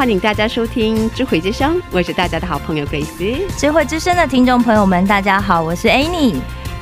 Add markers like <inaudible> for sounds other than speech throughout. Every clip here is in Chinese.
欢迎大家收听智慧之声，我是大家的好朋友 Grace。智慧之声的听众朋友们，大家好，我是 Annie。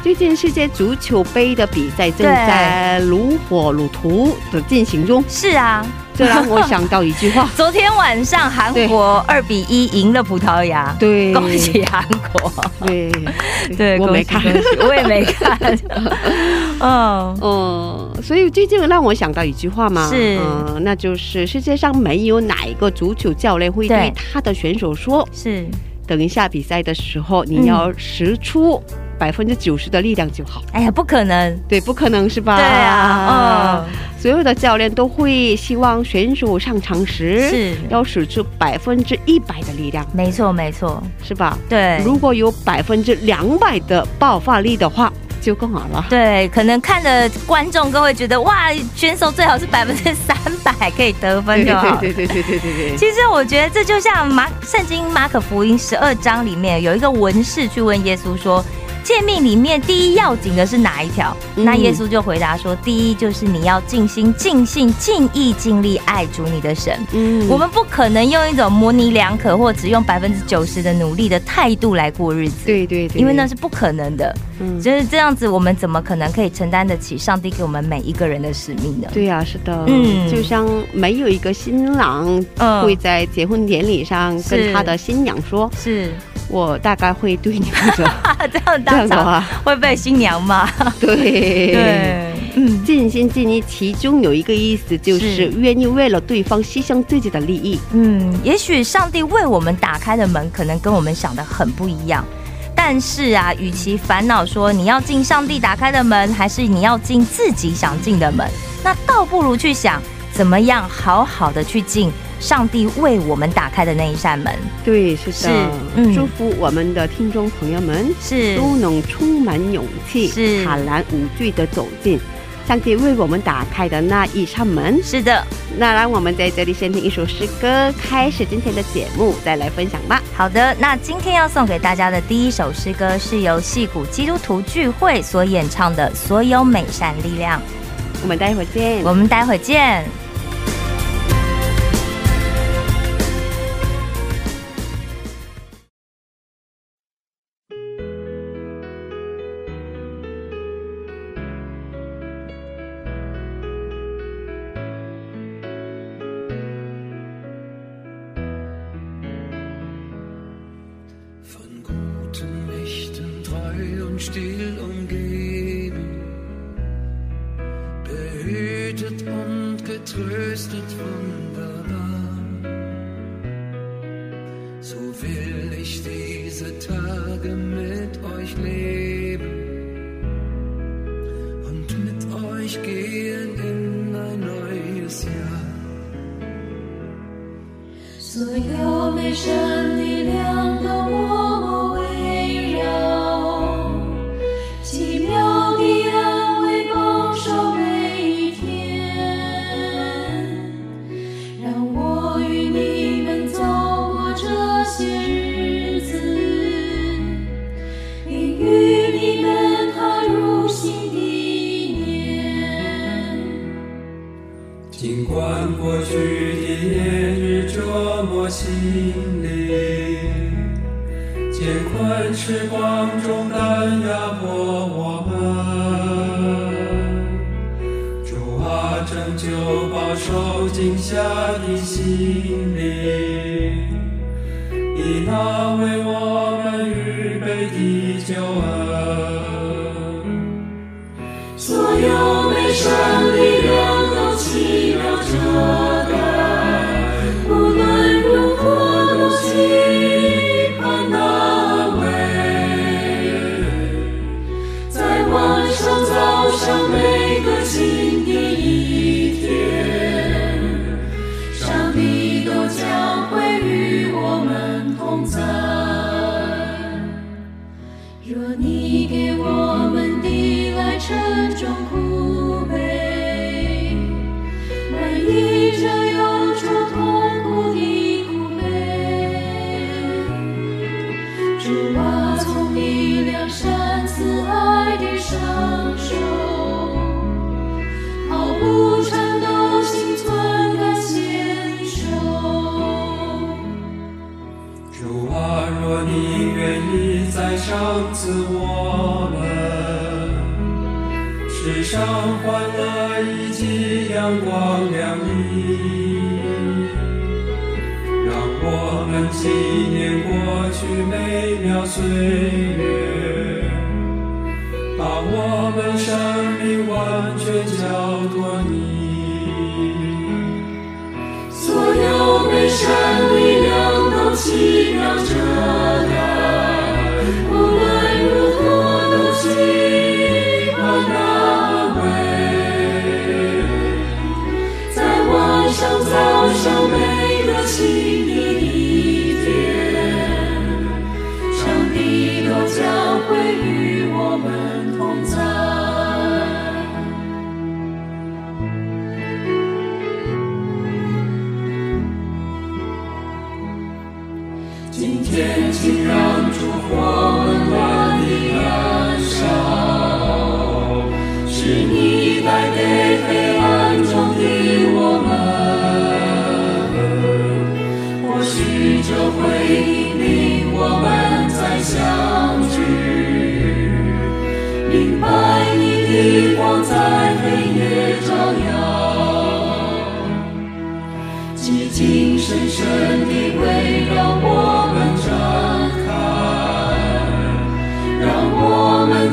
最近世界足球杯的比赛正在如火如荼的进行中，是啊，这让我想到一句话，<laughs> 昨天晚上韩国二比一赢了葡萄牙，对，恭喜韩国。对。<laughs> 对，我没看。我也没看。<laughs> 嗯，嗯，所以这就让我想到一句话嘛，是嗯，那就是世界上没有哪一个足球教练会对对他的选手说，是等一下比赛的时候你要使出百分之九十的力量就好。哎呀，不可能。对，不可能是吧？对啊，嗯，所有的教练都会希望选手上场时是要使出百分之一百的力量，没错没错，是吧？对。如果有百分之两百的爆发力的话，就更好了。对，可能看的观众都会觉得，哇，选手最好是百分之三百可以得分就好。对对对对对对对。其实我觉得这就像马圣经马可福音十二章里面有一个文士去问耶稣说：“诫命里面第一要紧的是哪一条？”嗯。那耶稣就回答说：“第一就是你要尽心、尽性、尽意、尽力爱主你的神。”嗯。我们不可能用一种模棱两可或只用百分之九十的努力的态度来过日子，对对对，因为那是不可能的。嗯。就是这样子，我们怎么可能可以承担得起上帝给我们每一个人的使命呢？对呀、是的，嗯。就像没有一个新郎嗯。会在结婚典礼上跟他的新娘说是，：“我大概会对你负责。<laughs> 这样”这当场样的话，会被新娘骂。<laughs> 对对，嗯，尽心尽力，其中有一个意思就是是愿意为了对方牺牲自己的利益。嗯，也许上帝为我们打开的门，可能跟我们想的很不一样。但是啊，与其烦恼说你要进上帝打开的门，还是你要进自己想进的门，那倒不如去想怎么样好好的去进上帝为我们打开的那一扇门。对，是的，是嗯祝福我们的听众朋友们是都能充满勇气，是坦然无惧的走进上帝为我们打开的那一扇门。是的，那让我们在这里先听一首诗歌，开始今天的节目，再来分享吧。好的，那今天要送给大家的第一首诗歌是由戏谷基督徒聚会所演唱的《所有美善力量》。我们待会儿见。我们待会儿见。treu und still umgeben, behütet und getröstet wunderbar. So will ich diese Tage mit euch leben und mit euch gehen in ein neues Jahr. So yo me shall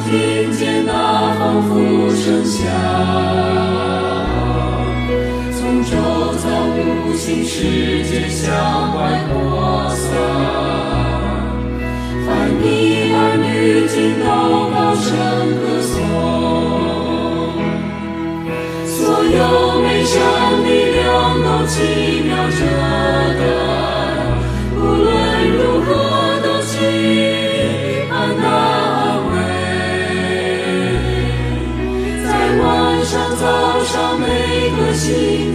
听见那仿佛声响，从周遭无形世界向外扩散。凡你儿女尽都高声歌颂。所有美善力量都奇妙遮盖，心。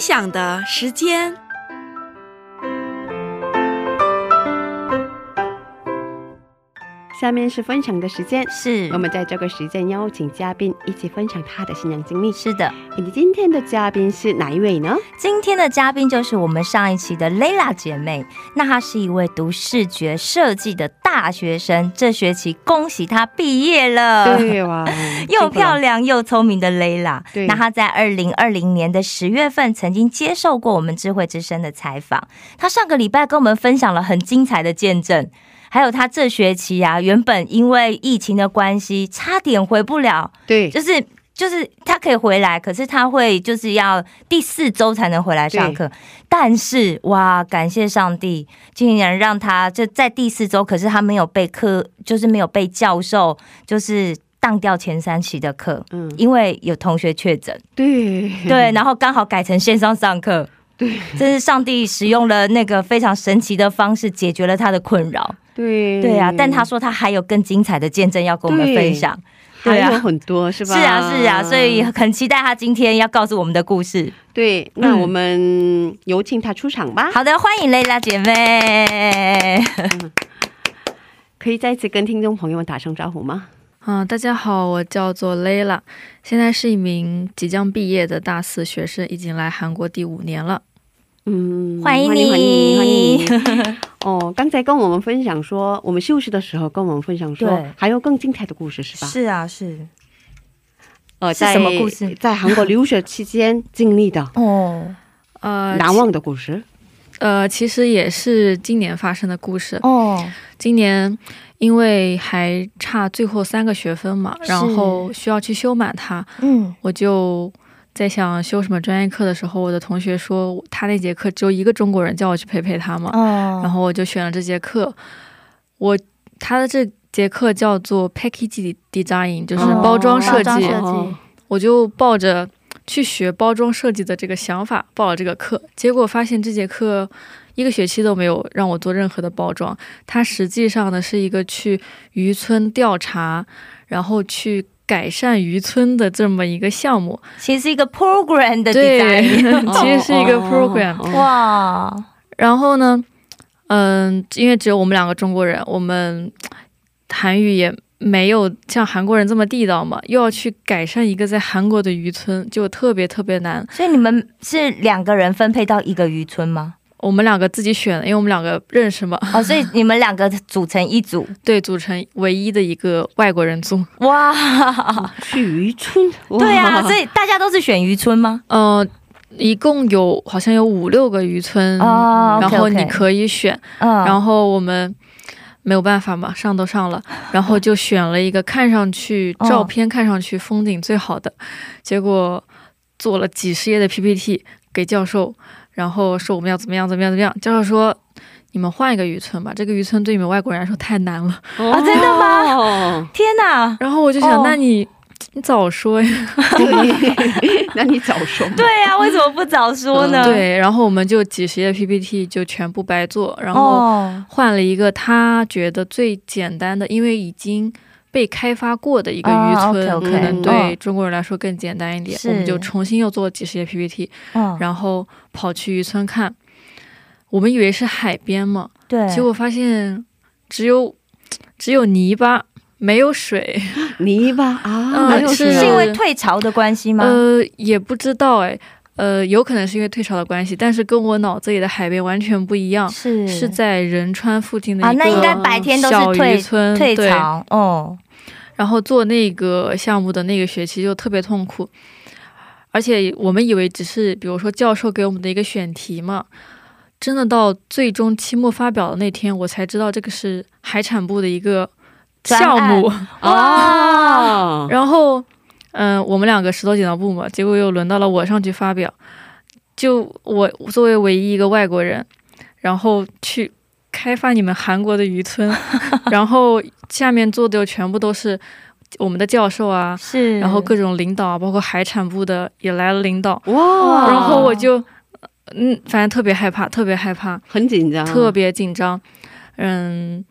享的时间。下面是分享的时间，是我们在这个时间邀请嘉宾一起分享他的信仰经历。是的，你今天的嘉宾是哪一位呢？今天的嘉宾就是我们上一期的 Layla 姐妹。那她是一位读视觉设计的大学生，这学期恭喜她毕业了。对哇，<laughs> 又漂亮又聪明的 Layla。对那她在二零二零年的十月份曾经接受过我们智慧之声的采访。她上个礼拜跟我们分享了很精彩的见证，还有他这学期啊，原本因为疫情的关系，差点回不了，对，就是。就是他可以回来，可是他会就是要第四周才能回来上课。但是哇，感谢上帝，竟然让他就在第四周，可是他没有被课，就是没有被教授就是当掉前三期的课，嗯，因为有同学确诊，对对，然后刚好改成线上上课。对，这是上帝使用了那个非常神奇的方式解决了他的困扰。对对啊，但他说他还有更精彩的见证要跟我们分享。还对啊有很多是吧？是啊，是啊，所以很期待他今天要告诉我们的故事。对，那我们有请他出场吧。好的，欢迎蕾拉姐妹。<laughs> 可以再次跟听众朋友们打声招呼吗？嗯，大家好，我叫做 Layla，现在是一名即将毕业的大四学生，已经来韩国第五年了。嗯，欢迎欢迎你，欢迎你。<laughs> 哦，刚才跟我们分享说，我们休息的时候跟我们分享说对，还有更精彩的故事是吧？是啊，是呃，是什么故事在韩国留学期间经历的 <laughs> 哦呃，难忘的故事。呃，其实也是今年发生的故事。哦，今年因为还差最后三个学分嘛，然后需要去修满它，嗯，我就在想修什么专业课的时候，我的同学说他那节课只有一个中国人，叫我去陪陪他嘛，哦，然后我就选了这节课。我他的这节课叫做 package design，就是包装设计。包装设计哦我就抱着去学包装设计的这个想法报了这个课，结果发现这节课一个学期都没有让我做任何的包装，它实际上呢是一个去渔村调查，然后去改善渔村的这么一个项目。其实是一个 program 的对 design。<laughs> 其实是一个哦 program。哦哇，然后呢，嗯，因为只有我们两个中国人，我们韩语也没有像韩国人这么地道嘛，又要去改善一个在韩国的渔村，就特别特别难。所以你们是两个人分配到一个渔村吗？我们两个自己选的，因为我们两个认识嘛，哦，所以 <laughs> 你们两个组成一组。对，组成唯一的一个外国人组。哇，去渔村，对啊，所以以大家都是选渔村吗？呃，一共有好像有五六个渔村，哦然后你可以选，嗯，然后我们。没有办法嘛，上都上了，<laughs> 然后就选了一个看上去哦照片看上去风景最好的，结果做了几十页的 PPT 给教授，然后说我们要怎么样怎么样怎么样。教授说你们换一个渔村吧，这个渔村对你们外国人来说太难了。啊真的吗？天哪！然后我就想，哦那你你早说呀。对，那你早说。对呀、为什么不早说呢？，对，然后我们就几十页 PPT 就全部白做，然后哦，换了一个他觉得最简单的，因为已经被开发过的一个渔啊村可能嗯对中国人来说更简单一点。是我们就重新又做了几十页 PPT，嗯，然后跑去渔村看。我们以为是海边嘛，对，结果发现只有只有泥巴，没有水。泥巴啊，<laughs> 嗯没有是水是因为退潮的关系吗？呃，也不知道哎，呃，有可能是因为退潮的关系，但是跟我脑子里的海边完全不一样，是是在仁川附近的啊，一那应该个白天都小渔是退村，退对。潮哦，然后做那个项目的那个学期就特别痛苦，而且我们以为只是比如说教授给我们的一个选题嘛，真的到最终期末发表的那天，我才知道这个是海产部的一个项目。哦，<laughs> 然后，嗯、我们两个石头剪刀布嘛，结果又轮到了我上去发表。就我作为唯一一个外国人，然后去开发你们韩国的渔村，<laughs> 然后下面坐的全部都是我们的教授啊，是，然后各种领导啊，包括海产部的也来了领导，哇，然后我就，嗯，反正特别害怕，特别害怕，很紧张，特别紧张，嗯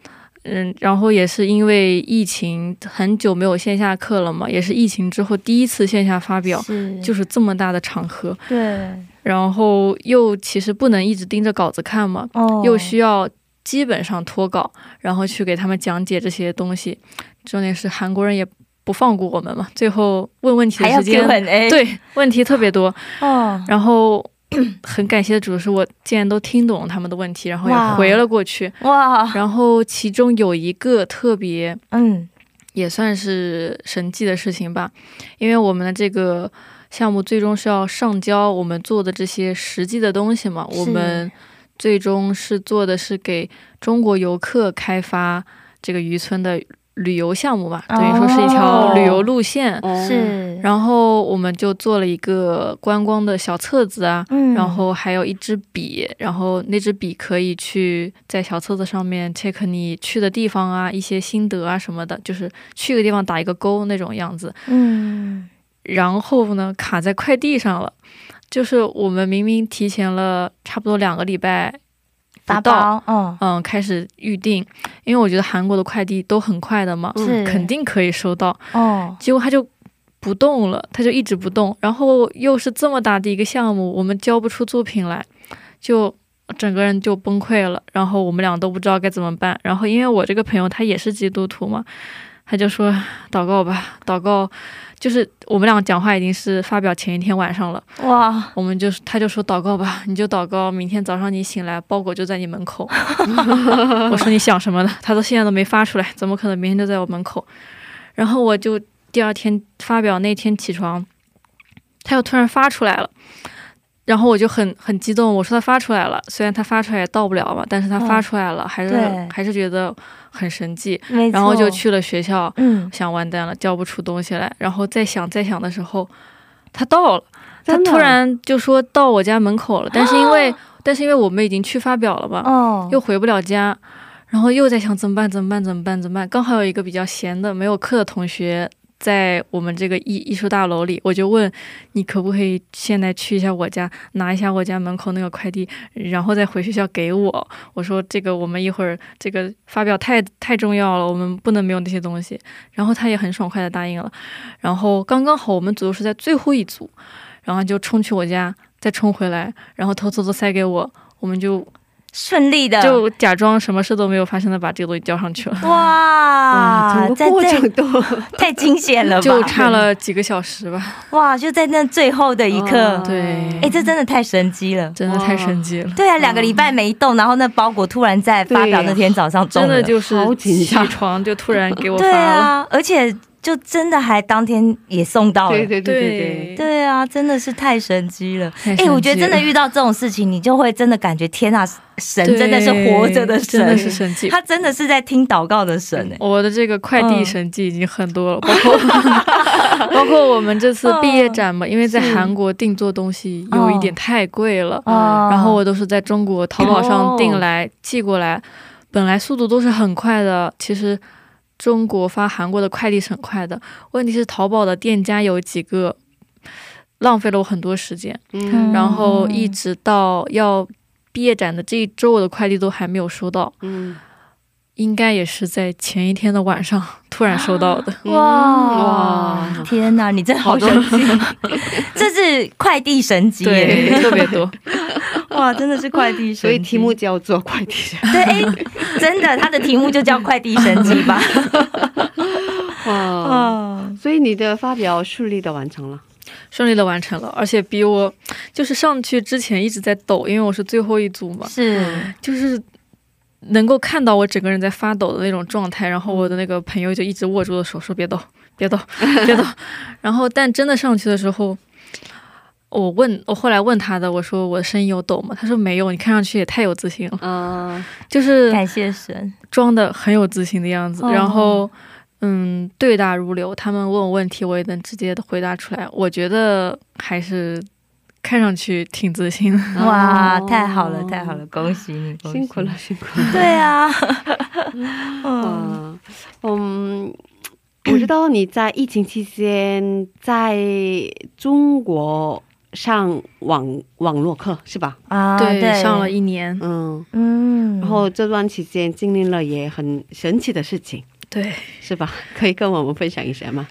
嗯，然后也是因为疫情很久没有线下课了嘛，也是疫情之后第一次线下发表，是就是这么大的场合，对，然后又其实不能一直盯着稿子看嘛，哦又需要基本上脱稿，然后去给他们讲解这些东西。重点是韩国人也不放过我们嘛，最后问问题的时间，对问题特别多。哦，然后 <clears throat> 很感谢的主是我竟然都听懂了他们的问题，然后也回了过去。哇，然后其中有一个特别嗯。也算是神迹的事情吧，因为我们的这个项目最终是要上交我们做的这些实际的东西嘛，我们最终是做的是给中国游客开发这个渔村的旅游项目吧，等于说是一条旅游路线。哦，是，然后我们就做了一个观光的小册子啊，嗯。然后还有一支笔，然后那支笔可以去在小册子上面 check 你去的地方啊，一些心得啊什么的，就是去个地方打一个勾那种样子。嗯。然后呢，卡在快递上了，就是我们明明提前了差不多两个礼拜发不到，包，嗯嗯，开始预定，因为我觉得韩国的快递都很快的嘛，是肯定可以收到。哦，结果他就不动了，他就一直不动，然后又是这么大的一个项目，我们交不出作品来，就整个人就崩溃了。然后我们俩都不知道该怎么办。然后因为我这个朋友他也是基督徒嘛，他就说祷告吧，祷告。就是我们俩讲话已经是发表前一天晚上了，哇，我们就是他就说祷告吧，你就祷告，明天早上你醒来，包裹就在你门口。<laughs> 我说你想什么呢？他说现在都没发出来，怎么可能明天就在我门口？然后我就第二天发表那天起床，他又突然发出来了，然后我就很很激动，我说他发出来了，虽然他发出来也到不了嘛，但是他发出来了，还是还是觉得很神迹，然后就，去了学校，嗯，想完蛋了，交不出东西来，然后再想再想的时候，他到了，他突然就说到我家门口了，但是因为但是因为我们已经去发表了吧，哦，又回不了家，然后又在想怎么办怎么办怎么办怎么办，刚好有一个比较闲的没有课的同学。在我们这个艺艺术大楼里，我就问你可不可以现在去一下我家，拿一下我家门口那个快递，然后再回学校给我。我说这个我们一会儿这个发表太太重要了，我们不能没有那些东西。然后他也很爽快的答应了。然后刚刚好我们组是在最后一组，然后就冲去我家，再冲回来，然后偷偷的塞给我，我们就顺利的，就假装什么事都没有发生的把这个东西交上去了。哇，整个在在过程都 <laughs> 太惊险了吧，就差了几个小时吧，哇，就在那最后的一刻，哦对。哎，这真的太神机了。真的太神奇了，对啊，两个礼拜没动，然后那包裹突然在发表那天早上动了，真的就是好紧起张床就突然给我发对了，啊，而且就真的还当天也送到了，对对对对对，对。啊，真的是太神机了。哎、我觉得真的遇到这种事情，你就会真的感觉天啊，神真的是活着的神，真的是神迹。他真的是在听祷告的神哎、我的这个快递嗯神迹已经很多了，包括 <laughs> 包括我们这次毕业展嘛，因为在韩国定做东西有一点太贵了，哦。然后我都是在中国淘宝上订来寄过来，本来速度都是很快的，其实中国发韩国的快递是很快的，问题是淘宝的店家有几个浪费了我很多时间，嗯。然后一直到要毕业展的这一周，我的快递都还没有收到，嗯应该也是在前一天的晚上突然收到的。哇。哇。天哪，你真好神奇，<laughs> 这是快递神级，对，特别多。<laughs> 哇，真的是快递神。所以题目叫做快递人。对，哎，真的，它的题目就叫快递神机吧？<laughs> <laughs> 哇，哦，所以你的发表顺利的完成了。顺利的完成了，而且比我就是上去之前一直在抖，因为我是最后一组嘛，是就是能够看到我整个人在发抖的那种状态。然后我的那个朋友就一直握住我的手说：“别抖，别抖，别抖。”然后但真的上去的时候，我问我后来问他的，我说我的声音有抖吗？他说没有，你看上去也太有自信了，嗯，就是感谢神，装的很有自信的样子，哦然后嗯，对答如流。他们问我问题，我也能直接的回答出来。我觉得还是看上去挺自信的。哇，哦太好了，太好了，恭喜你，辛苦了，。辛苦了。对啊，<laughs> 嗯，嗯嗯，我知道你在疫情期间在中国上网网络课是吧？啊，对，上了一年。嗯，嗯，然后这段期间经历了也很神奇的事情，对，是吧？<laughs> 可以跟我们分享一下吗？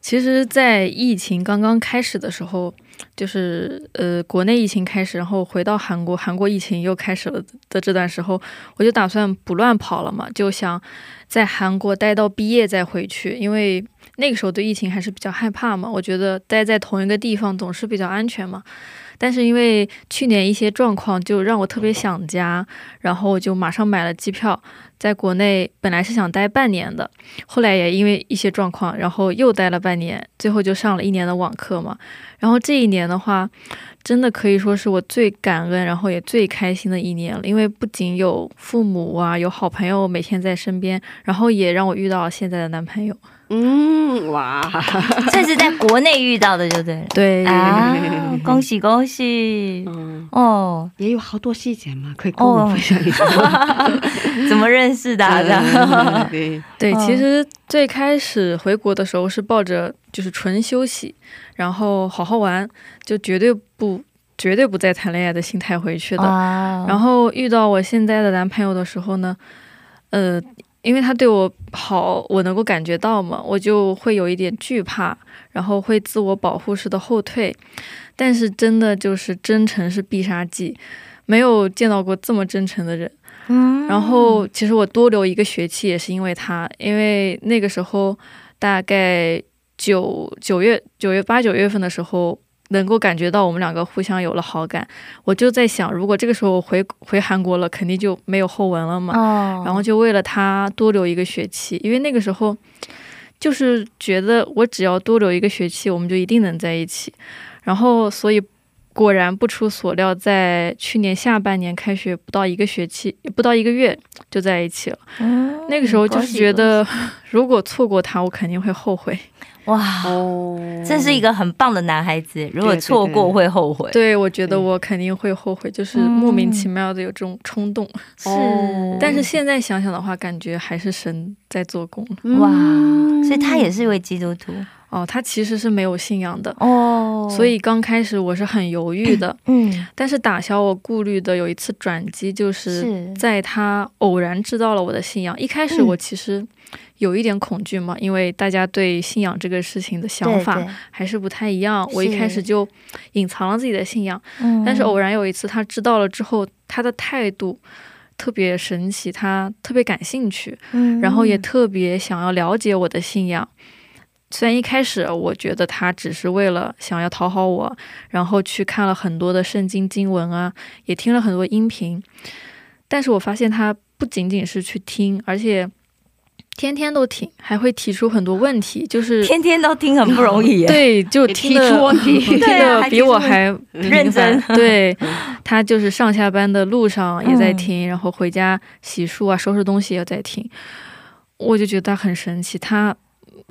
其实，在疫情刚刚开始的时候，就是呃，国内疫情开始，然后回到韩国，韩国疫情又开始了的这段时候，我就打算不乱跑了嘛，就想在韩国待到毕业再回去，因为那个时候对疫情还是比较害怕嘛，我觉得待在同一个地方总是比较安全嘛。但是因为去年一些状况，就让我特别想家，然后我就马上买了机票，在国内本来是想待半年的，后来也因为一些状况，然后又待了半年，最后就上了一年的网课嘛。然后这一年的话，真的可以说是我最感恩，然后也最开心的一年了，因为不仅有父母啊，有好朋友每天在身边，然后也让我遇到现在的男朋友。嗯，哇，<laughs> 这是在国内遇到的，就对了。<laughs> 对。啊，恭喜恭喜！嗯，哦，也有好多细节嘛，可以跟我们分享一下。<laughs> 怎么认识的对，对，嗯。其实最开始回国的时候是抱着就是纯休息，然后好好玩，就绝对不绝对不再谈恋爱的心态回去的。啊。然后遇到我现在的男朋友的时候呢，呃，因为他对我好，我能够感觉到嘛，我就会有一点惧怕，然后会自我保护式的后退。但是真的就是真诚是必杀技，没有见到过这么真诚的人。嗯然后其实我多留一个学期也是因为他，因为那个时候大概九九月九月八九月份的时候，能够感觉到我们两个互相有了好感，我就在想，如果这个时候回回韩国了，肯定就没有后文了嘛。哦，然后就为了他多留一个学期，因为那个时候就是觉得我只要多留一个学期，我们就一定能在一起。然后所以果然不出所料，在去年下半年开学不到一个学期，不到一个月就在一起了。嗯那个时候就是觉得，<laughs> 如果错过他，我肯定会后悔。哇，哦，这是一个很棒的男孩子，如果错过会后悔。对，我觉得我肯定会后悔，就是嗯莫名其妙的有这种冲动。是哦但是现在想想的话，感觉还是神在做工。哇，嗯所以他也是一位基督徒哦，他其实是没有信仰的。哦，所以刚开始我是很犹豫的，嗯，但是打消我顾虑的有一次转机，就是是在他偶然知道了我的信仰。一开始嗯我其实有一点恐惧嘛，因为大家对信仰这个事情的想法还是不太一样。我一开始就隐藏了自己的信仰，嗯但是偶然有一次他知道了之后，他的态度特别神奇，他特别感兴趣，嗯然后也特别想要了解我的信仰。虽然一开始我觉得他只是为了想要讨好我，然后去看了很多的圣经经文啊，也听了很多音频，但是我发现他不仅仅是去听，而且天天都听，还会提出很多问题，就是天天都听很不容易 <laughs> 耶。对，就听的提出问题 <laughs> 听的比我还认真对 <laughs> 他就是上下班的路上也在听，然后回家洗漱啊、收拾东西也在听。我就觉得他很神奇，他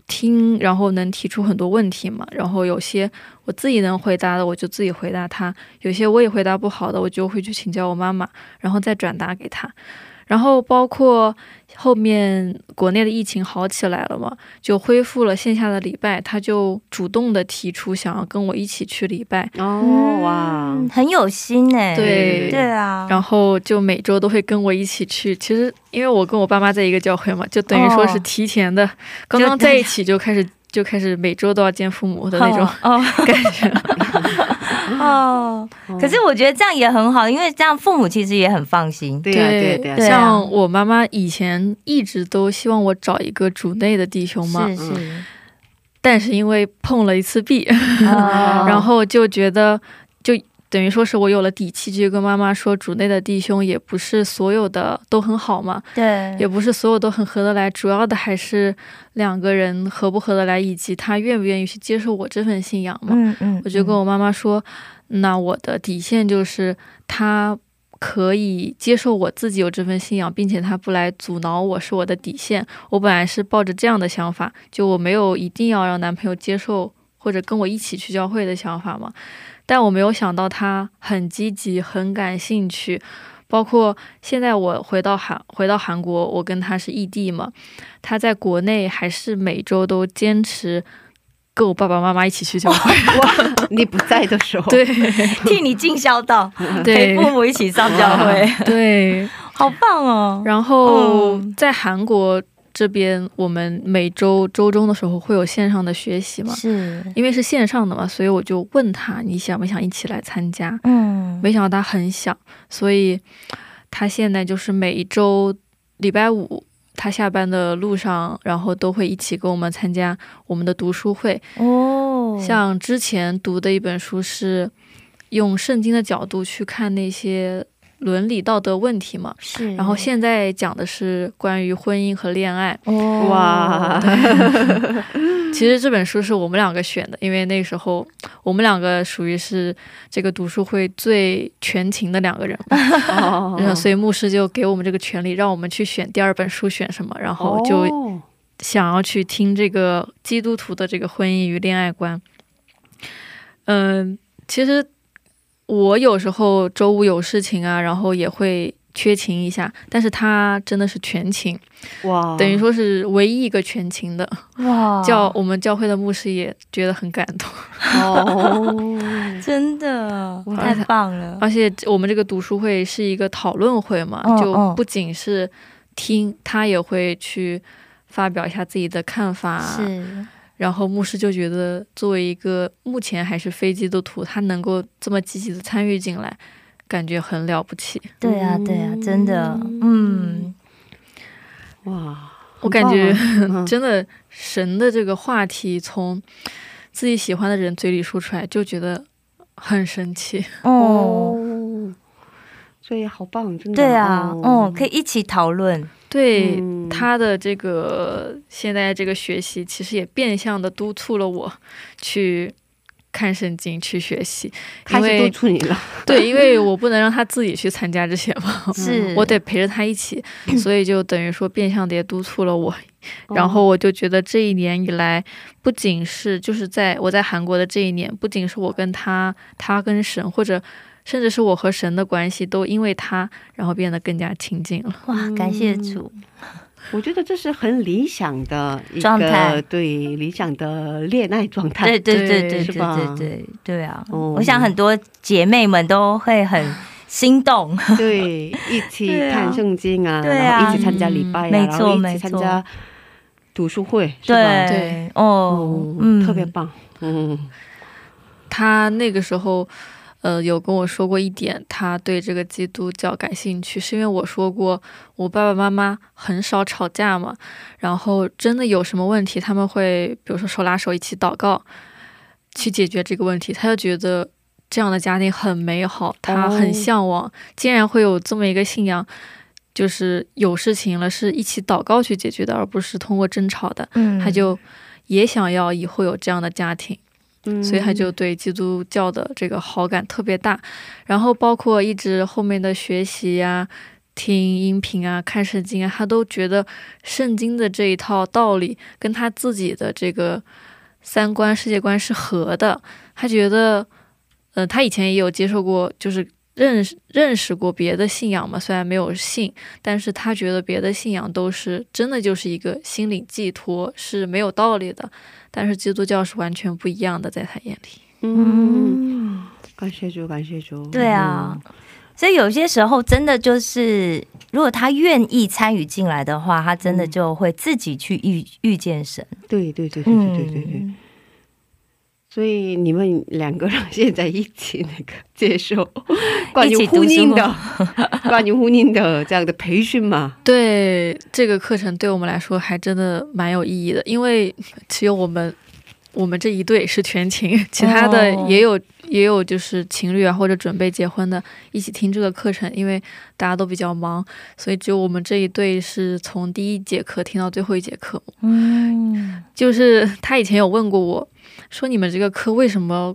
听然后能提出很多问题嘛，然后有些我自己能回答的我就自己回答他，有些我也回答不好的我就会去请教我妈妈，然后再转达给他。然后包括后面国内的疫情好起来了嘛，就恢复了线下的礼拜，他就主动的提出想要跟我一起去礼拜，哦哇嗯，很有心哎。对对啊，然后就每周都会跟我一起去。其实因为我跟我爸妈在一个教会嘛，就等于说是哦提前的，刚刚在一起就开始就开始每周都要见父母的那种哦感觉。哦，<laughs> <laughs> 可是我觉得这样也很好，因为这样父母其实也很放心。对呀对呀对，对啊。像我妈妈以前一直都希望我找一个主内的弟兄嘛，是是，但是因为碰了一次壁，哦。<laughs> 然后就觉得就。等于说是我有了底气，就跟妈妈说，主内的弟兄也不是所有的都很好嘛，对，也不是所有都很合得来，主要的还是两个人合不合得来，以及他愿不愿意去接受我这份信仰嘛。嗯嗯，我就跟我妈妈说，那我的底线就是他可以接受我自己有这份信仰，并且他不来阻挠我是我的底线。我本来是抱着这样的想法，就我没有一定要让男朋友接受或者跟我一起去教会的想法嘛。但我没有想到他很积极，很感兴趣。包括现在我回到韩回到韩国，我跟他是异地嘛，他在国内还是每周都坚持跟我爸爸妈妈一起去教会。你不在的时候，对 <laughs> 替你尽孝道，<laughs> 对陪父母一起上教会，对，好棒哦。然后嗯在韩国这边我们每周周中的时候会有线上的学习嘛，是，因为是线上的嘛，所以我就问他你想不想一起来参加？嗯，没想到他很想，所以他现在就是每一周礼拜五。他下班的路上，然后都会一起跟我们参加我们的读书会。哦，像之前读的一本书是用圣经的角度去看那些伦理道德问题嘛，是，然后现在讲的是关于婚姻和恋爱。哦，哇，<laughs> 其实这本书是我们两个选的，因为那时候我们两个属于是这个读书会最全勤的两个人，<laughs> 哦然后所以牧师就给我们这个权利，让我们去选第二本书选什么，然后就哦想要去听这个基督徒的这个婚姻与恋爱观。嗯，其实我有时候周五有事情啊，然后也会缺勤一下，但是他真的是全勤，哇，等于说是唯一一个全勤的。哇，教我们教会的牧师也觉得很感动，哦，<laughs> 真的太棒了，而且我们这个读书会是一个讨论会嘛，就不仅是听，他也会去发表一下自己的看法，是，然后牧师就觉得，作为一个目前还是非基督徒，他能够这么积极的参与进来，感觉很了不起。对啊，对啊，真的，嗯，哇，我感觉啊。<laughs> 真的神的这个话题从自己喜欢的人嘴里说出来，就觉得很神奇。哦，哦，所以好棒，真的，对啊，哦。嗯，可以一起讨论，对、嗯他的这个现在这个学习，其实也变相的督促了我去看圣经、去学习，开始因为督促你了，<laughs> 对，因为我不能让他自己去参加这些嘛，<laughs> 是我得陪着他一起，所以就等于说变相的也督促了我。哦然后我就觉得这一年以来，不仅是就是在我在韩国的这一年，不仅是我跟他，他跟神，或者甚至是我和神的关系，都因为他，然后变得更加亲近了。哇，感谢主，我觉得这是很理想的一状态。个对理想的恋爱状态，对对对对对对是吧？对对对啊！哦。我想很多姐妹们都会很心动，<laughs> 对，一起看圣经啊，对啊。然后一起参加礼拜啊，嗯没错然后一没错起参加读书会？对哦哦，，嗯，特别棒，嗯，他那个时候，呃，有跟我说过一点，他对这个基督教感兴趣，是因为我说过，我爸爸妈妈很少吵架嘛，然后真的有什么问题，他们会比如说手拉手一起祷告，去解决这个问题，他就觉得这样的家庭很美好，他很向往，竟然会有这么一个信仰。就是有事情了，是一起祷告去解决的，而不是通过争吵的。嗯，他就也想要以后有这样的家庭。嗯所以他就对基督教的这个好感特别大，然后包括一直后面的学习呀、听音频啊、看圣经啊，他都觉得圣经的这一套道理跟他自己的这个三观、世界观是合的。他觉得，呃，他以前也有接受过，就是认识认识过别的信仰嘛，虽然没有信，但是他觉得别的信仰都是真的就是一个心理寄托，是没有道理的。但是基督教是完全不一样的，在他眼里。嗯，嗯，感谢主，感谢主，对啊，所以有些时候真的就是，如果他愿意参与进来的话，他真的就会自己去遇遇见神。嗯，对对对对对对对对。嗯所以你们两个人现在一起那个接受 <laughs> 关于婚姻的、<laughs> 关于婚姻的这样的培训嘛？对这个课程对我们来说还真的蛮有意义的，因为只有我们我们这一对是全勤，其他的哦也有、也有就是情侣啊或者准备结婚的一起听这个课程，因为大家都比较忙，所以只有我们这一对是从第一节课听到最后一节课。嗯，就是他以前有问过我，说你们这个课为什么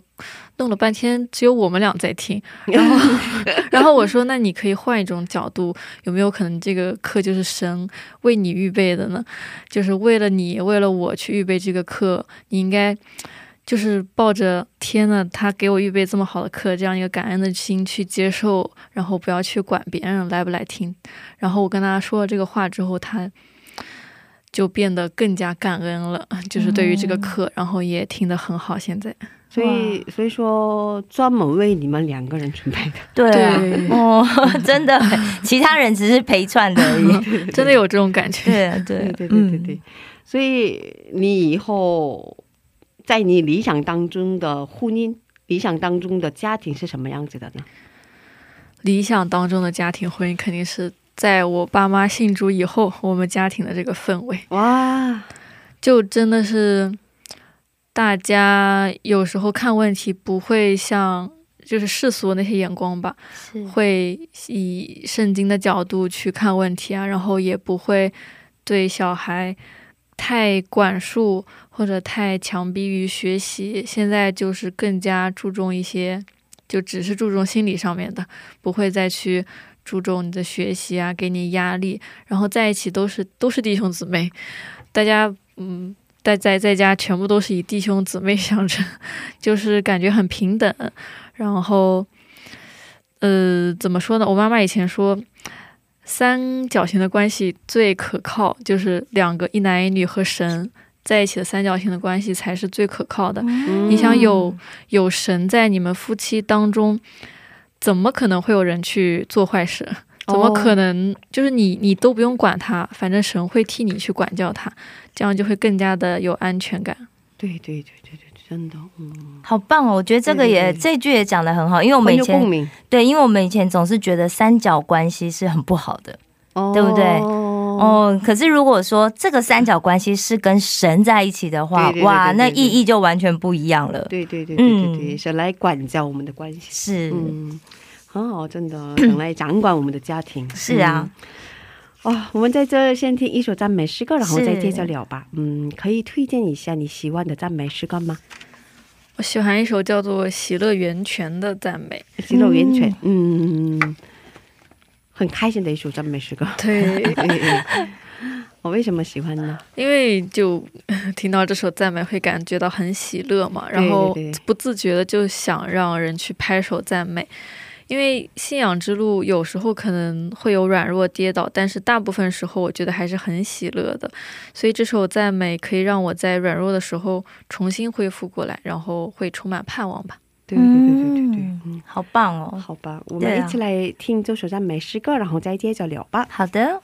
弄了半天只有我们俩在听？然后，<laughs> 然后我说，那你可以换一种角度，有没有可能这个课就是神为你预备的呢？就是为了你，为了我去预备这个课，你应该。就是抱着天呐，他给我预备这么好的课，这样一个感恩的心去接受，然后不要去管别人来不来听。然后我跟他说了这个话之后，他就变得更加感恩了，<laughs> 就是对于这个课，然后也听得很好。现在，所以所以说专门为你们两个人准备的。<laughs> 对啊，对哦，<laughs> 真的，其他人只是陪串的而已。真的有这种感觉。对对对对对对对，所以你以后在你理想当中的婚姻、理想当中的家庭是什么样子的呢？理想当中的家庭婚姻肯定是在我爸妈信主以后，我们家庭的这个氛围，哇，就真的是大家有时候看问题不会像就是世俗那些眼光吧，会以圣经的角度去看问题啊，然后也不会对小孩太管束或者太强逼于学习。现在就是更加注重一些，就只是注重心理上面的，不会再去注重你的学习啊，给你压力。然后在一起都是都是弟兄姊妹，大家嗯。在在在家全部都是以弟兄姊妹 <laughs> 相称，就是感觉很平等，然后，呃，怎么说呢？我妈妈以前说，三角形的关系最可靠，就是两个一男一女和神在一起的三角形的关系才是最可靠的。你想有有神在你们夫妻当中，怎么可能会有人去做坏事？怎么可能？就是你你都不用管他，反正神会替你去管教他，这样就会更加的有安全感。对对对对对，真的，嗯，好棒哦！我觉得这个也对对对这句也讲的很好，因为我们以前对，因为我们以前总是觉得三角关系是很不好的哦对不对哦，哦。可是如果说这个三角关系是跟神在一起的话对对，对哇，对对对那意义就完全不一样了。对对对对对对，嗯神来管教我们的关系，是嗯，很好，真的，神来掌管我们的家庭，是啊，嗯。哦，我们在这先听一首赞美诗歌，然后再接着聊吧。嗯，可以推荐一下你喜欢的赞美诗歌吗？我喜欢一首叫做《喜乐源泉》的赞美。喜乐源泉，嗯嗯，很开心的一首赞美诗歌。<laughs> 对，<laughs> 我为什么喜欢呢？因为就听到这首赞美，会感觉到很喜乐嘛，然后不自觉的就想让人去拍手赞美。因为信仰之路有时候可能会有软弱跌倒，但是大部分时候我觉得还是很喜乐的，所以这首赞美可以让我在软弱的时候重新恢复过来，然后会充满盼望吧。对对对对对对，好棒哦。好吧，我们一起来听这首赞美诗歌，然后再接着聊吧。好的，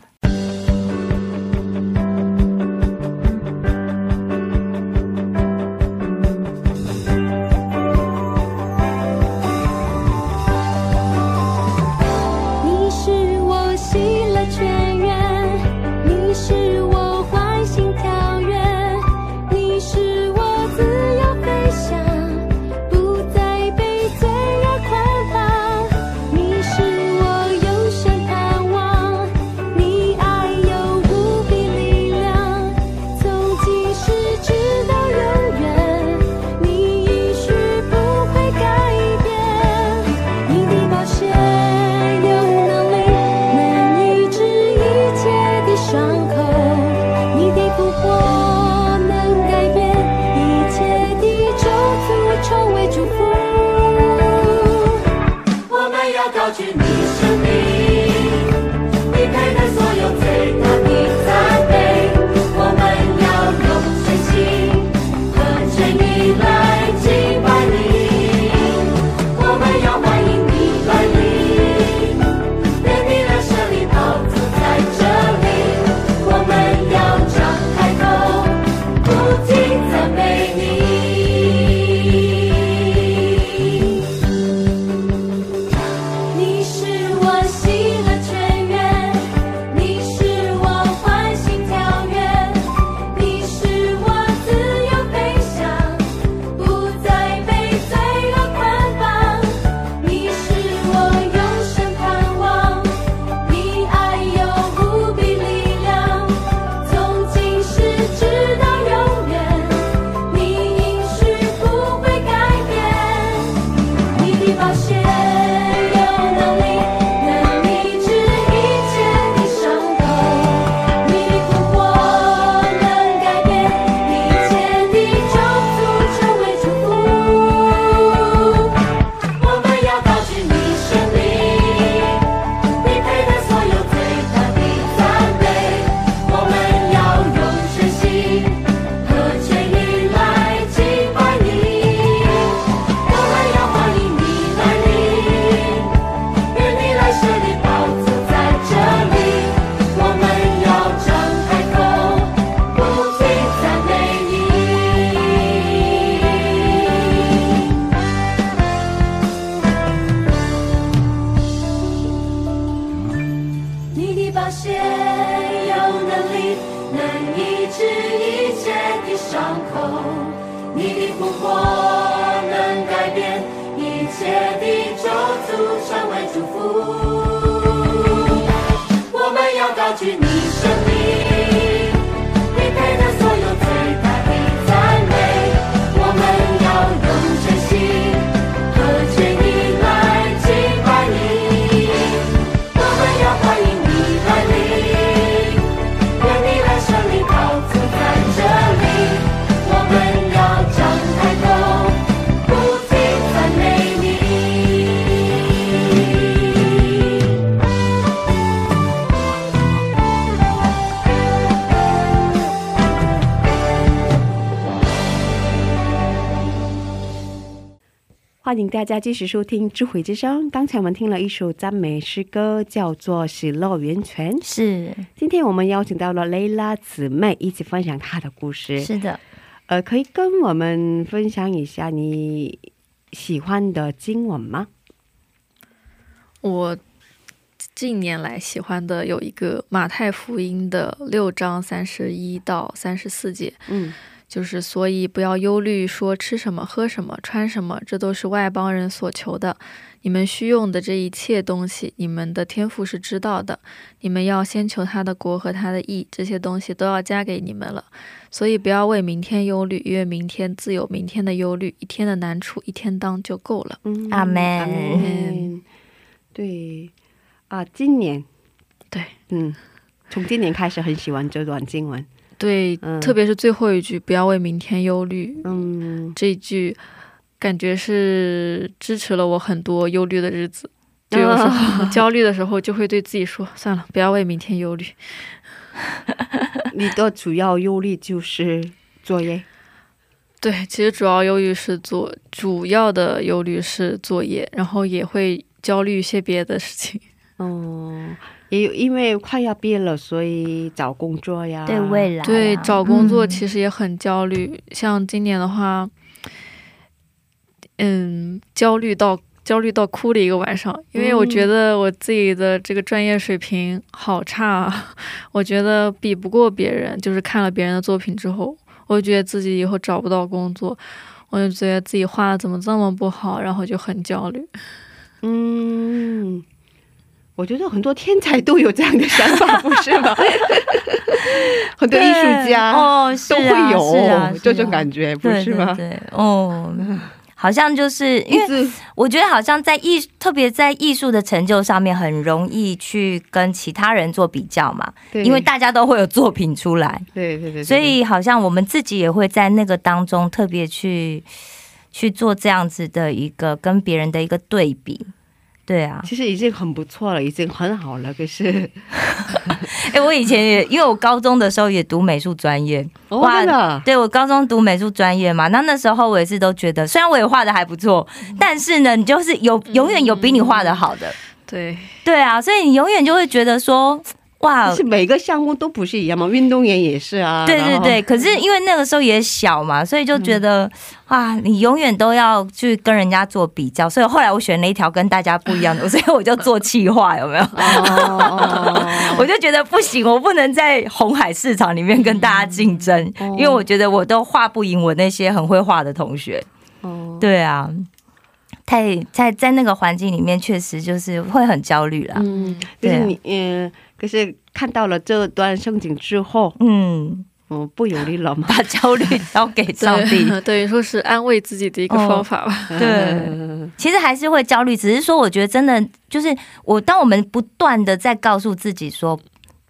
欢迎大家继续收听《智慧之声》。刚才我们听了一首赞美诗歌，叫做《喜乐源泉》。是今天我们邀请到了蕾拉姊妹一起分享她的故事。是的，呃，可以跟我们分享一下你喜欢的经文吗？我近年来喜欢的有一个马太福音的六章三十一到三十四节，嗯就是所以不要忧虑，说吃什么、喝什么、穿什么，这都是外邦人所求的。你们需用的这一切东西，你们的天赋是知道的。你们要先求他的国和他的义，这些东西都要加给你们了。所以不要为明天忧虑，因为明天自有明天的忧虑，一天的难处一天当就够了。嗯阿门阿门。对啊，今年对，嗯，从今年开始很喜欢这段经文。对，嗯特别是最后一句“不要为明天忧虑”，嗯，这一句感觉是支持了我很多忧虑的日子。就有时候 <laughs> 焦虑的时候，就会对自己说：“算了，不要为明天忧虑。<laughs> 你的主要忧虑就是作业。<laughs> ”对，其实主要忧虑是做，主要的忧虑是作业，然后也会焦虑一些别的事情。嗯，也有因为快要毕业了，所以找工作呀。对未来啊、对，找工作嗯其实也很焦虑。像今年的话，嗯，焦虑到焦虑到哭的一个晚上，因为我觉得我自己的这个专业水平好差啊，<laughs> 我觉得比不过别人。就是看了别人的作品之后，我就觉得自己以后找不到工作，我就觉得自己画的怎么这么不好，然后就很焦虑。<laughs> 嗯，我觉得很多天才都有这样的想法，不是吗？<laughs> 很多艺术家哦，都啊会有 <laughs> 这种感觉，不是吗？对哦，好像就是 <laughs> 因为我觉得好像在艺，特别在艺术的成就上面，很容易去跟其他人做比较嘛，对因为大家都会有作品出来，对对对对，所以好像我们自己也会在那个当中特别去去做这样子的一个跟别人的一个对比。对啊，其实已经很不错了，已经很好了。可是，<laughs> 哎、我以前也因为我高中的时候也读美术专业，哦，哇对我高中读美术专业嘛，那那时候我也是都觉得，虽然我也画的还不错，但是呢，你就是有永远有比你画的好的，对，对啊，所以你永远就会觉得说，哇其，实每个项目都不是一样嘛，运动员也是啊。对对对，可是因为那个时候也小嘛，所以就觉得、啊，你永远都要去跟人家做比较，所以后来我选了一条跟大家不一样的，<laughs> 所以我就做气化，有没有？哦，<laughs> 我就觉得不行，我不能在红海市场里面跟大家竞争，哦因为我觉得我都画不赢我那些很会画的同学。哦，对啊，太在在那个环境里面，确实就是会很焦虑啦。嗯，就是对啊你，嗯，可是看到了这段圣经之后，嗯，我，不有力了吗？把焦虑交给上帝。<laughs> 对，<laughs> 等于说是安慰自己的一个哦方法吧。对嗯其实还是会焦虑，只是说，我觉得真的就是我，当我们不断的在告诉自己说，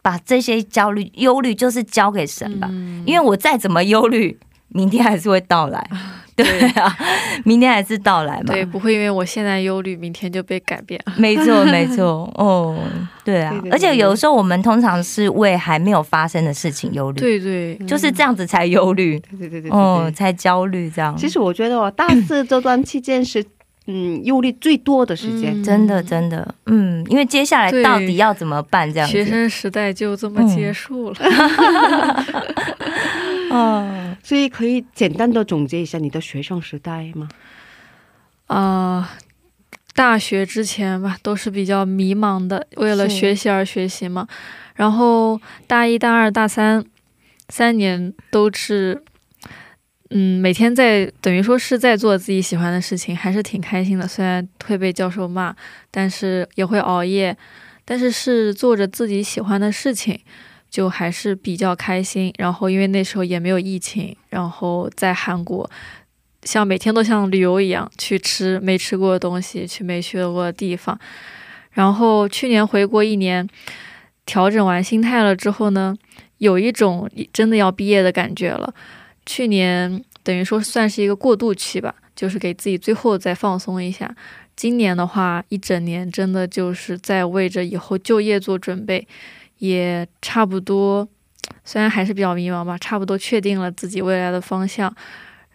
把这些焦虑、忧虑就是交给神吧，嗯因为我再怎么忧虑，明天还是会到来。对啊，明天还是到来嘛。对，不会因为我现在忧虑，明天就被改变了。<laughs> 没错，没错。<laughs> 哦，对啊对对，对而且有的时候我们通常是为还没有发生的事情忧虑，对对，就是这样子才忧虑，对对对对哦，对。才焦虑这样。其实我觉得哦，大四这段期间是，<coughs> 嗯，忧虑最多的时间。嗯真的真的，嗯，因为接下来到底要怎么办这样子？学生时代就这么嗯结束了。嗯，<laughs> 所以可以简单的总结一下你的学生时代吗？啊、大学之前吧，都是比较迷茫的，为了学习而学习嘛。然后大一、大二、大三三年都是，嗯，每天在等于说是在做自己喜欢的事情，还是挺开心的。虽然会被教授骂，但是也会熬夜，但是是做着自己喜欢的事情，就还是比较开心。然后因为那时候也没有疫情，然后在韩国，像每天都像旅游一样去吃没吃过的东西，去没去过的地方。然后去年回国一年，调整完心态了之后呢，有一种真的要毕业的感觉了。去年等于说算是一个过渡期吧，就是给自己最后再放松一下。今年的话，一整年真的就是在为着以后就业做准备，也差不多，<tsk> 虽然还是比较迷茫吧，差不多确定了自己未来的方向，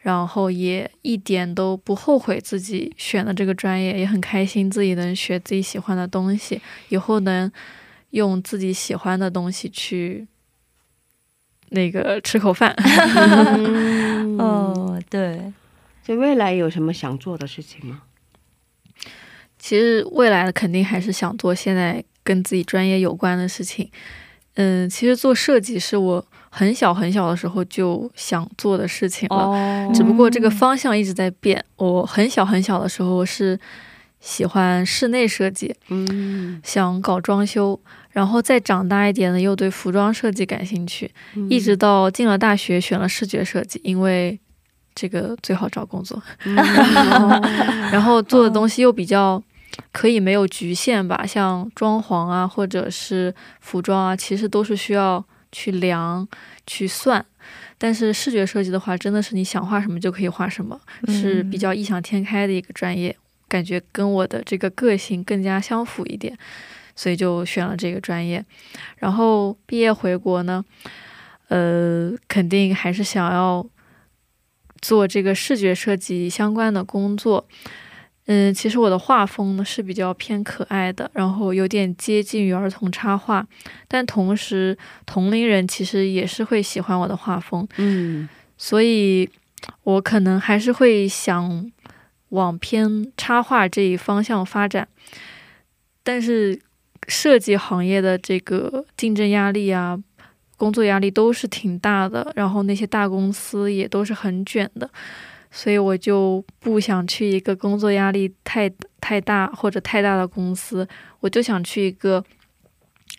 然后也一点都不后悔自己选的这个专业，也很开心自己能学自己喜欢的东西，以后能用自己喜欢的东西去。那个吃口饭，<laughs> 哦，对，就未来有什么想做的事情吗？其实未来的肯定还是想做现在跟自己专业有关的事情。嗯，其实做设计是我很小很小的时候就想做的事情了，只不过这个方向一直在变。我很小很小的时候是喜欢室内设计，嗯，想搞装修。然后再长大一点呢，又对服装设计感兴趣，一直到进了大学选了视觉设计，因为这个最好找工作。<laughs> 然后做的东西又比较可以没有局限吧，像装潢啊，或者是服装啊，其实都是需要去量、去算。但是视觉设计的话，真的是你想画什么就可以画什么，是比较异想天开的一个专业，感觉跟我的这个个性更加相符一点。所以就选了这个专业，然后毕业回国呢，呃，肯定还是想要做这个视觉设计相关的工作。嗯，其实我的画风呢是比较偏可爱的，然后有点接近于儿童插画，但同时同龄人其实也是会喜欢我的画风。嗯，所以我可能还是会想往偏插画这一方向发展，但是。设计行业的这个竞争压力啊，工作压力都是挺大的，然后那些大公司也都是很卷的，所以我就不想去一个工作压力太太大或者太大的公司，我就想去一个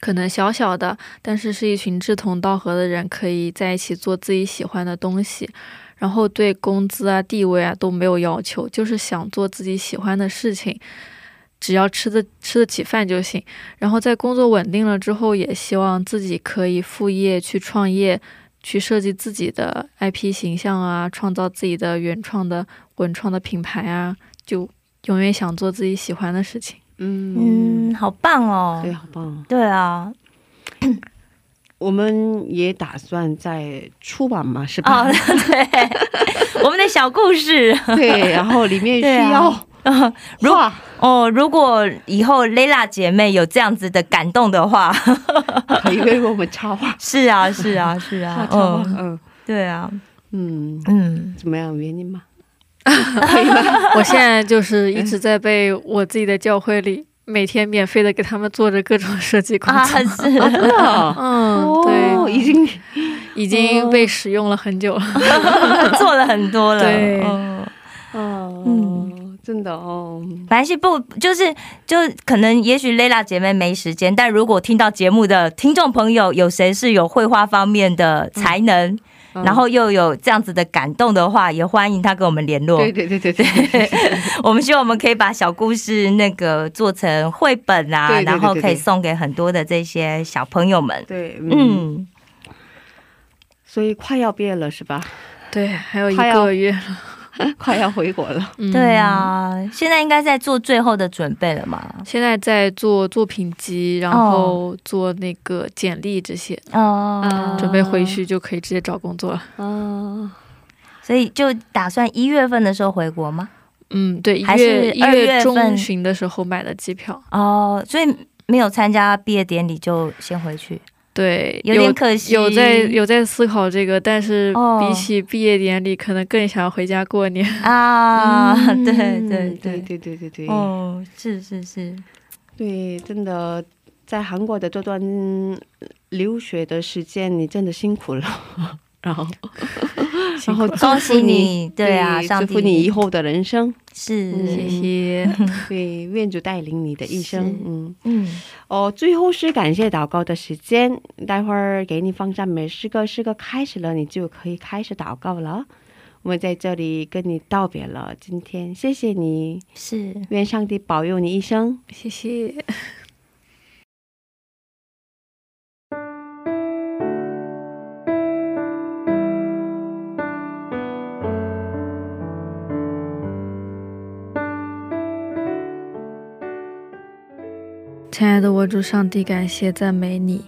可能小小的，但是是一群志同道合的人，可以在一起做自己喜欢的东西，然后对工资啊、地位啊都没有要求，就是想做自己喜欢的事情。只要吃得吃得起饭就行，然后在工作稳定了之后，也希望自己可以副业去创业，去设计自己的 IP 形象啊，创造自己的原创的文创的品牌啊，就永远想做自己喜欢的事情。嗯嗯，好棒哦，对，好棒。对啊，我们也打算在出版嘛，是吧？哦，对，<laughs> 我们的小故事，<laughs> 对，然后里面需要。<laughs> 如果哦，如果以后 Lela 姐妹有这样子的感动的话，<laughs> 可以为我们插话。<laughs> 是啊，是啊，是啊，嗯。嗯，对啊，嗯。嗯，怎么样？原因吗？可以吗？我现在就是一直在被我自己的教会里每天免费的给他们做着各种设计工作，是。啊，嗯，对，已经已经被使用了很久了，做了很多了，对，嗯。真的哦，没关系，不就是就可能也许 Lela 姐妹没时间，但如果听到节目的听众朋友有谁是有绘画方面的才能，然后又有这样子的感动的话，也欢迎他跟我们联络。对对对对对，<laughs> 我们希望我们可以把小故事那个做成绘本啊，然后可以送给很多的这些小朋友们。对，嗯，所以快要毕业了是吧？对，还有一个月了。<laughs> 快要回国了，对啊，现在应该在做最后的准备了嘛？现在在做作品集，然后做那个简历这些，哦，准备回去就可以直接找工作了。哦，所以就打算一月份的时候回国吗？嗯，对，还是一月中旬的时候买的机票。哦，所以没有参加毕业典礼就先回去。对，有点可惜，有在有在思考这个，但是比起毕业典礼，可能更想回家过年啊！<laughs> 对对对对对对对对，哦，是是是，对，真的，在韩国的这段留学的时间，你真的辛苦了，<laughs> 然后。然后 <laughs> 恭喜你对啊祝福你以后的人生，是，嗯谢谢。对，愿主带领你的一生，嗯。嗯，哦，最后是感谢祷告的时间，待会儿给你放赞美诗歌，诗歌开始了，你就可以开始祷告了。我们在这里跟你道别了，今天谢谢你，是。愿上帝保佑你一生。谢谢。亲爱的我主上帝，感谢赞美你，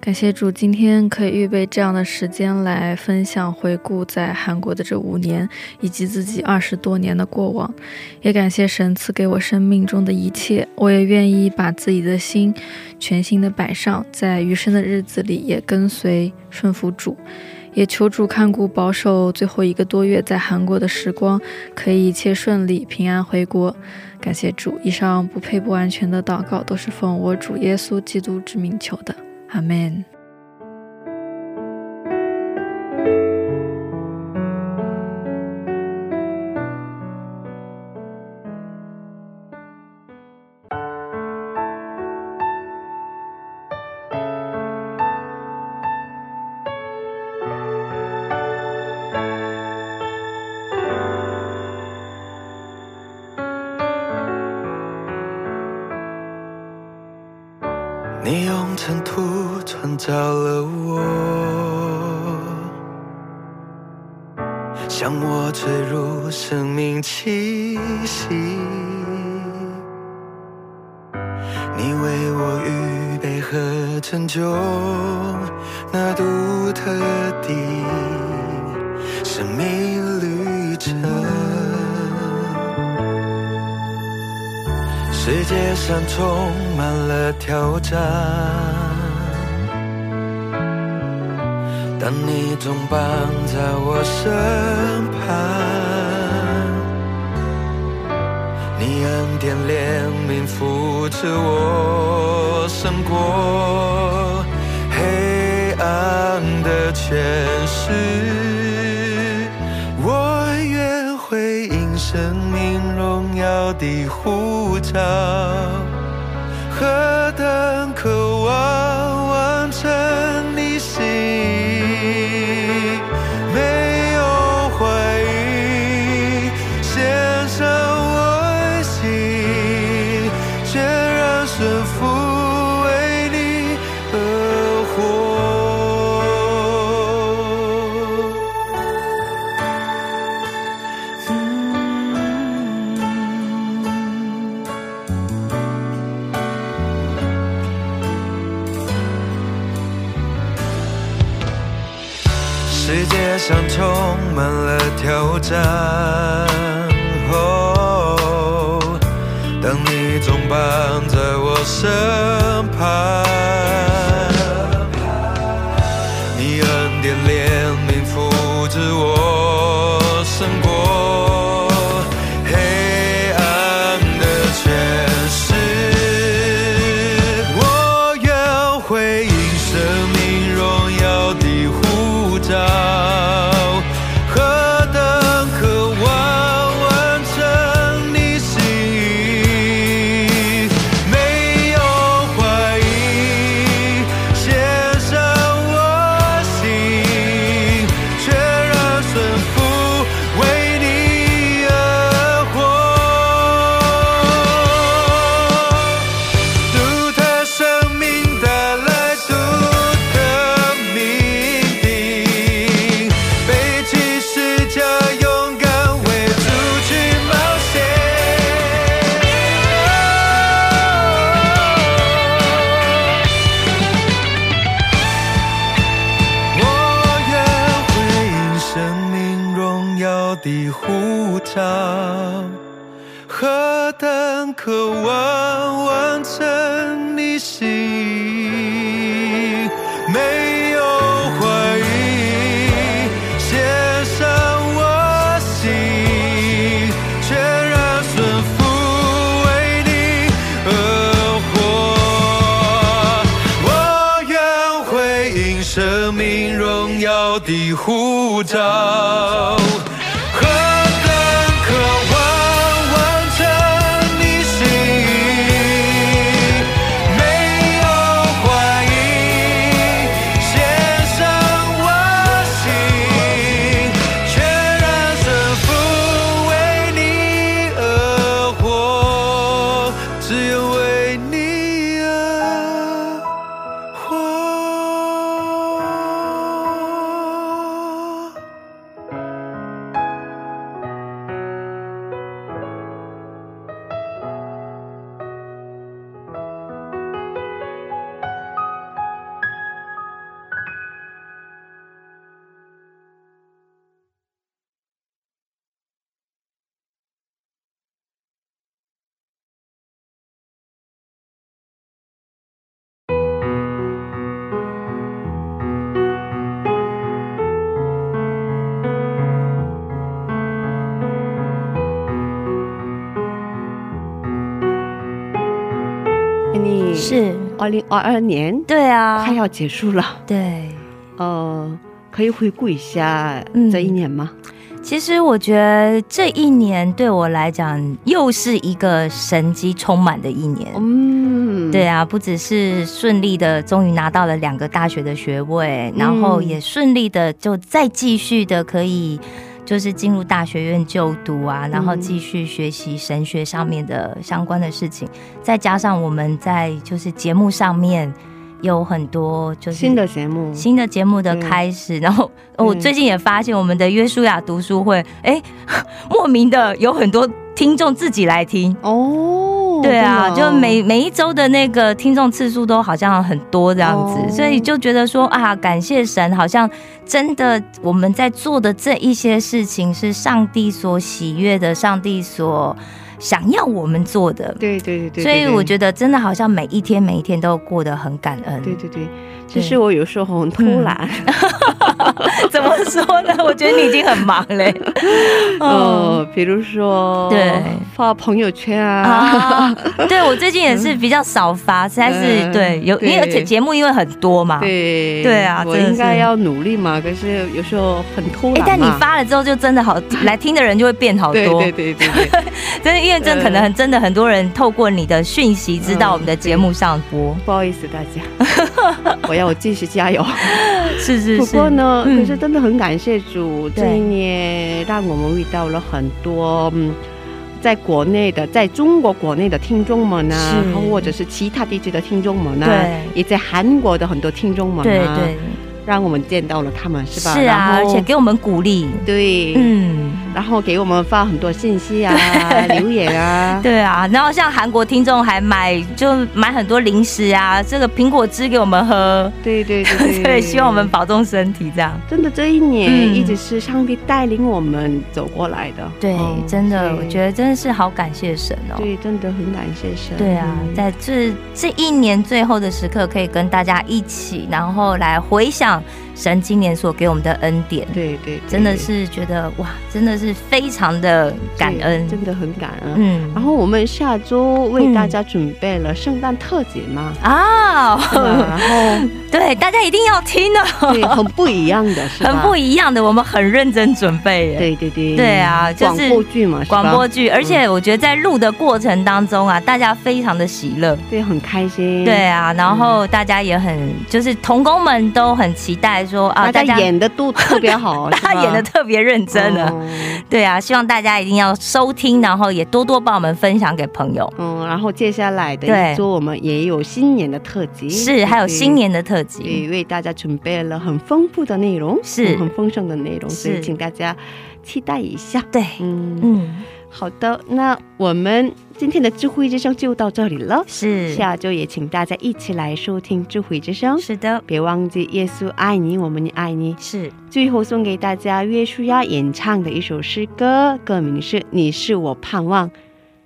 感谢主今天可以预备这样的时间来分享回顾在韩国的这五年，以及自己二十多年的过往，也感谢神赐给我生命中的一切，我也愿意把自己的心全心的摆上，在余生的日子里也跟随顺服主。也求主看顾保守最后一个多月在韩国的时光，可以一切顺利，平安回国。感谢主，以上不配不完全的祷告都是奉我主耶稣基督之名求的，阿门。挑战，但你总伴在我身旁。你恩典怜悯扶持我，胜过黑暗的权势。我愿回应生命荣耀的呼召，何等挑战，哦，当你总伴在我身旁，是，二零二二年对啊快，要结束了，对。呃，可以回顾一下嗯这一年吗？其实我觉得这一年对我来讲，又是一个神机充满的一年。嗯，对啊，不只是顺利的，终于拿到了两个大学的学位，嗯然后也顺利的就再继续的可以，就是进入大学院就读啊，然后继续学习神学上面的相关的事情，再加上我们在就是节目上面有很多就是新的节目，新的节目的开始，然后我最近也发现我们的约书亚读书会，哎，<laughs> 莫名的有很多听众自己来听。哦，对啊，哦。就每每一周的那个听众次数都好像很多这样子，哦。所以就觉得说啊，感谢神，好像真的我们在做的这一些事情是上帝所喜悦的，上帝所想要我们做的。对对对对，所以我。觉得真的好像每一天每一天都过得很感恩。对对对，其实我有时候很偷懒，<laughs> 怎么说呢？我觉得你已经很忙嘞。<laughs> 呃，比如说对。发朋友圈啊，啊，对我最近也是比较少发，实在是嗯。对有，因为对而且节目因为很多嘛。对。对啊我应该要努力嘛，可是有时候很偷懒嘛。哎，但你发了之后，就真的好，来听的人就会变好多。对对对对，<laughs> 真的，因为这可能很真的很多人透过你的讯息知道我们的节目上播。不好意思大家，我要 <laughs> 继续加油。是是是。不过呢，嗯可是真的很感谢主，对这一年让我们遇到了很多嗯。在国内的，在中国国内的听众们呢是，或者是其他地区的听众们呢，对也在韩国的很多听众们对，让我们见到了他们，是吧？是啊，而且给我们鼓励。对，嗯，然后给我们发很多信息啊、<laughs> 留言啊，对啊，然后像韩国听众还买就买很多零食啊，这个苹果汁给我们喝，对对对 <laughs> 对对，希望我们保重身体这样。真的这一年嗯一直是上帝带领我们走过来的，对，嗯真的，我觉得得真的是好感谢神哦。对，真的很感谢神。对啊，嗯在这这一年最后的时刻，可以跟大家一起，然后来回想神今年所给我们的恩典，对对，对。真的是觉得哇，真的是非常的感恩。真的很感恩。嗯。然后我们下周为大家准备了圣诞特辑嘛，啊，然后对，大家一定要听哦，对，很不一样的？很不一样的，我们很认真准备耶。对对对，对啊就是广播剧嘛，广播剧，而且我觉得在录的过程当中啊，大家非常的喜乐。对很开心，对啊，然后大家也很，就是童工们都很期待说啊，大家演的都 <laughs> 特别好，大家演的特别认真的。哦对啊，希望大家一定要收听，然后也多多帮我们分享给朋友。嗯，然后接下来的一周我们也有新年的特辑，是，还有新年的特，辑。对，为大家准备了很丰富的内容，是嗯很丰盛的内容，所以请大家期待一下。对，嗯，嗯，好的，那我们今天的智慧之声就到这里了，是，下周也请大家一起来收听智慧之声，是的，别忘记耶稣爱你，我们也爱你。是。最后送给大家约书亚演唱的一首诗歌，歌名是《你是我盼望》。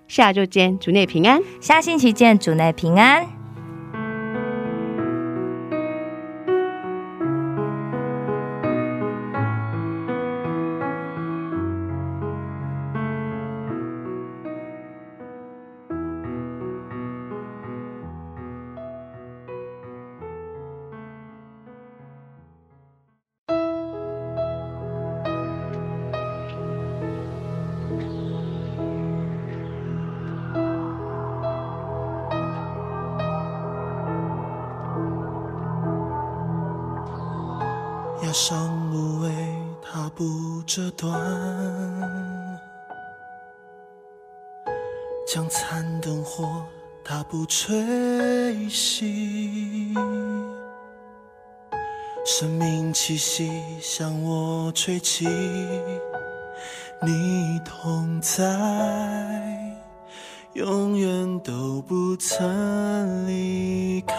下周见，主内平安。下星期见，主内平安。残灯火它不吹熄，生命气息向我吹起，你同在。永远都不曾离开。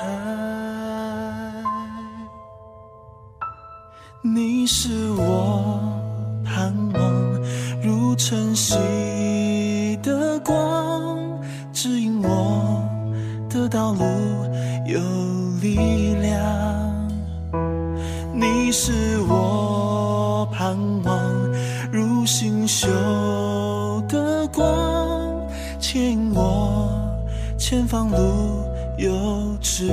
你是我盼望如晨曦道路有力量。你是我盼望如星宿的光。牵引我，前方路有指